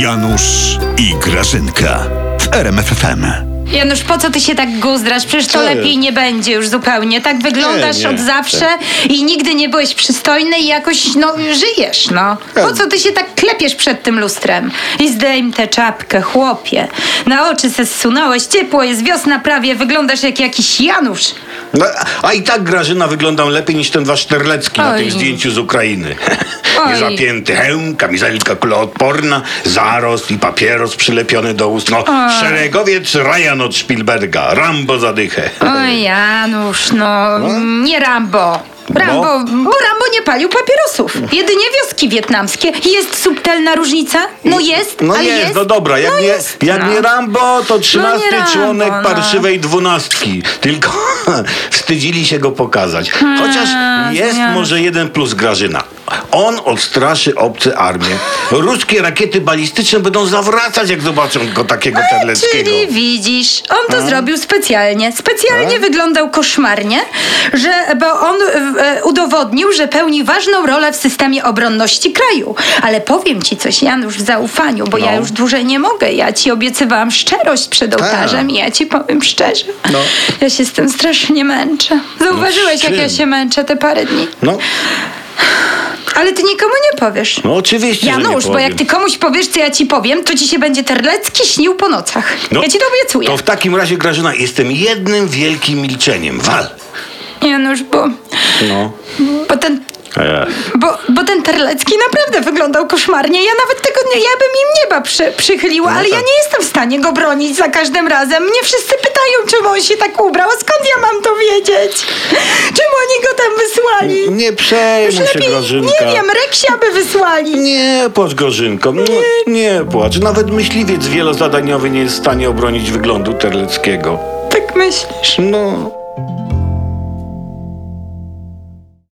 Janusz i Grażynka w RMFFM. Janusz, po co ty się tak guzdrasz? Przecież to lepiej nie będzie już zupełnie. Tak wyglądasz Nie, nie, od zawsze i nigdy nie byłeś przystojny i jakoś, no, żyjesz, no. Po co ty się tak klepiesz przed tym lustrem? I zdejm tę czapkę, chłopie. Na oczy se zsunąłeś, ciepło jest, wiosna prawie, wyglądasz jak jakiś Janusz. No, a i tak Grażyna wyglądam lepiej niż ten wasz Terlecki na Oj. tym zdjęciu z Ukrainy. Oj. Niezapięty hełm, kamizelka kuloodporna, zarost i papieros przylepiony do ust. No, szeregowiec Ryan od Spielberga, Rambo zadychę. Oj, Janusz, no, nie Rambo. Rambo, bo Rambo nie palił papierosów. Jedynie wioski wietnamskie. Jest subtelna różnica? No jest, No ale jest, no dobra, jak, no nie, jest, jak no. nie Rambo, to trzynasty Rambo, członek no. parszywej dwunastki. Tylko wstydzili się go pokazać. Chociaż jest zmiana. może jeden plus Grażyna. On odstraszy obce armie. Ruskie rakiety balistyczne będą zawracać, jak zobaczą go takiego Terleckiego. Czyli widzisz, on to zrobił specjalnie. Specjalnie wyglądał koszmarnie, że, bo on e, udowodnił, że pełni ważną rolę w systemie obronności kraju. Ale powiem ci coś, Janusz, w zaufaniu, bo ja No. już dłużej nie mogę. Ja ci obiecywałam szczerość przed ołtarzem i ja ci powiem szczerze. No. Ja się z tym strasznie męczę. Zauważyłeś, z jak ja się męczę te parę dni. No, Ale ty nikomu nie powiesz. no oczywiście, że nie Janusz, bo jak ty komuś powiesz, co ja ci powiem, to ci się będzie Terlecki śnił po nocach. No, ja ci to obiecuję. To w takim razie, Grażyna, jestem jednym wielkim milczeniem. Wal! Janusz, bo, No. bo ten. Bo, bo ten Terlecki naprawdę wyglądał koszmarnie. Ja nawet tego nie, ja bym im nieba przy, przychyliła, No ale ja tak. nie jestem w stanie go bronić za każdym razem. Mnie wszyscy pytają, czemu on się tak ubrał. Skąd ja mam to wiedzieć? Czemu wysłali? Nie przejmuj Już się, lepiej, Grażynka. nie wiem, Reksia by wysłali. Nie płacz, Grażynko. Nie, nie płacz. Nawet myśliwiec wielozadaniowy nie jest w stanie obronić wyglądu Terleckiego. Tak myślisz? No,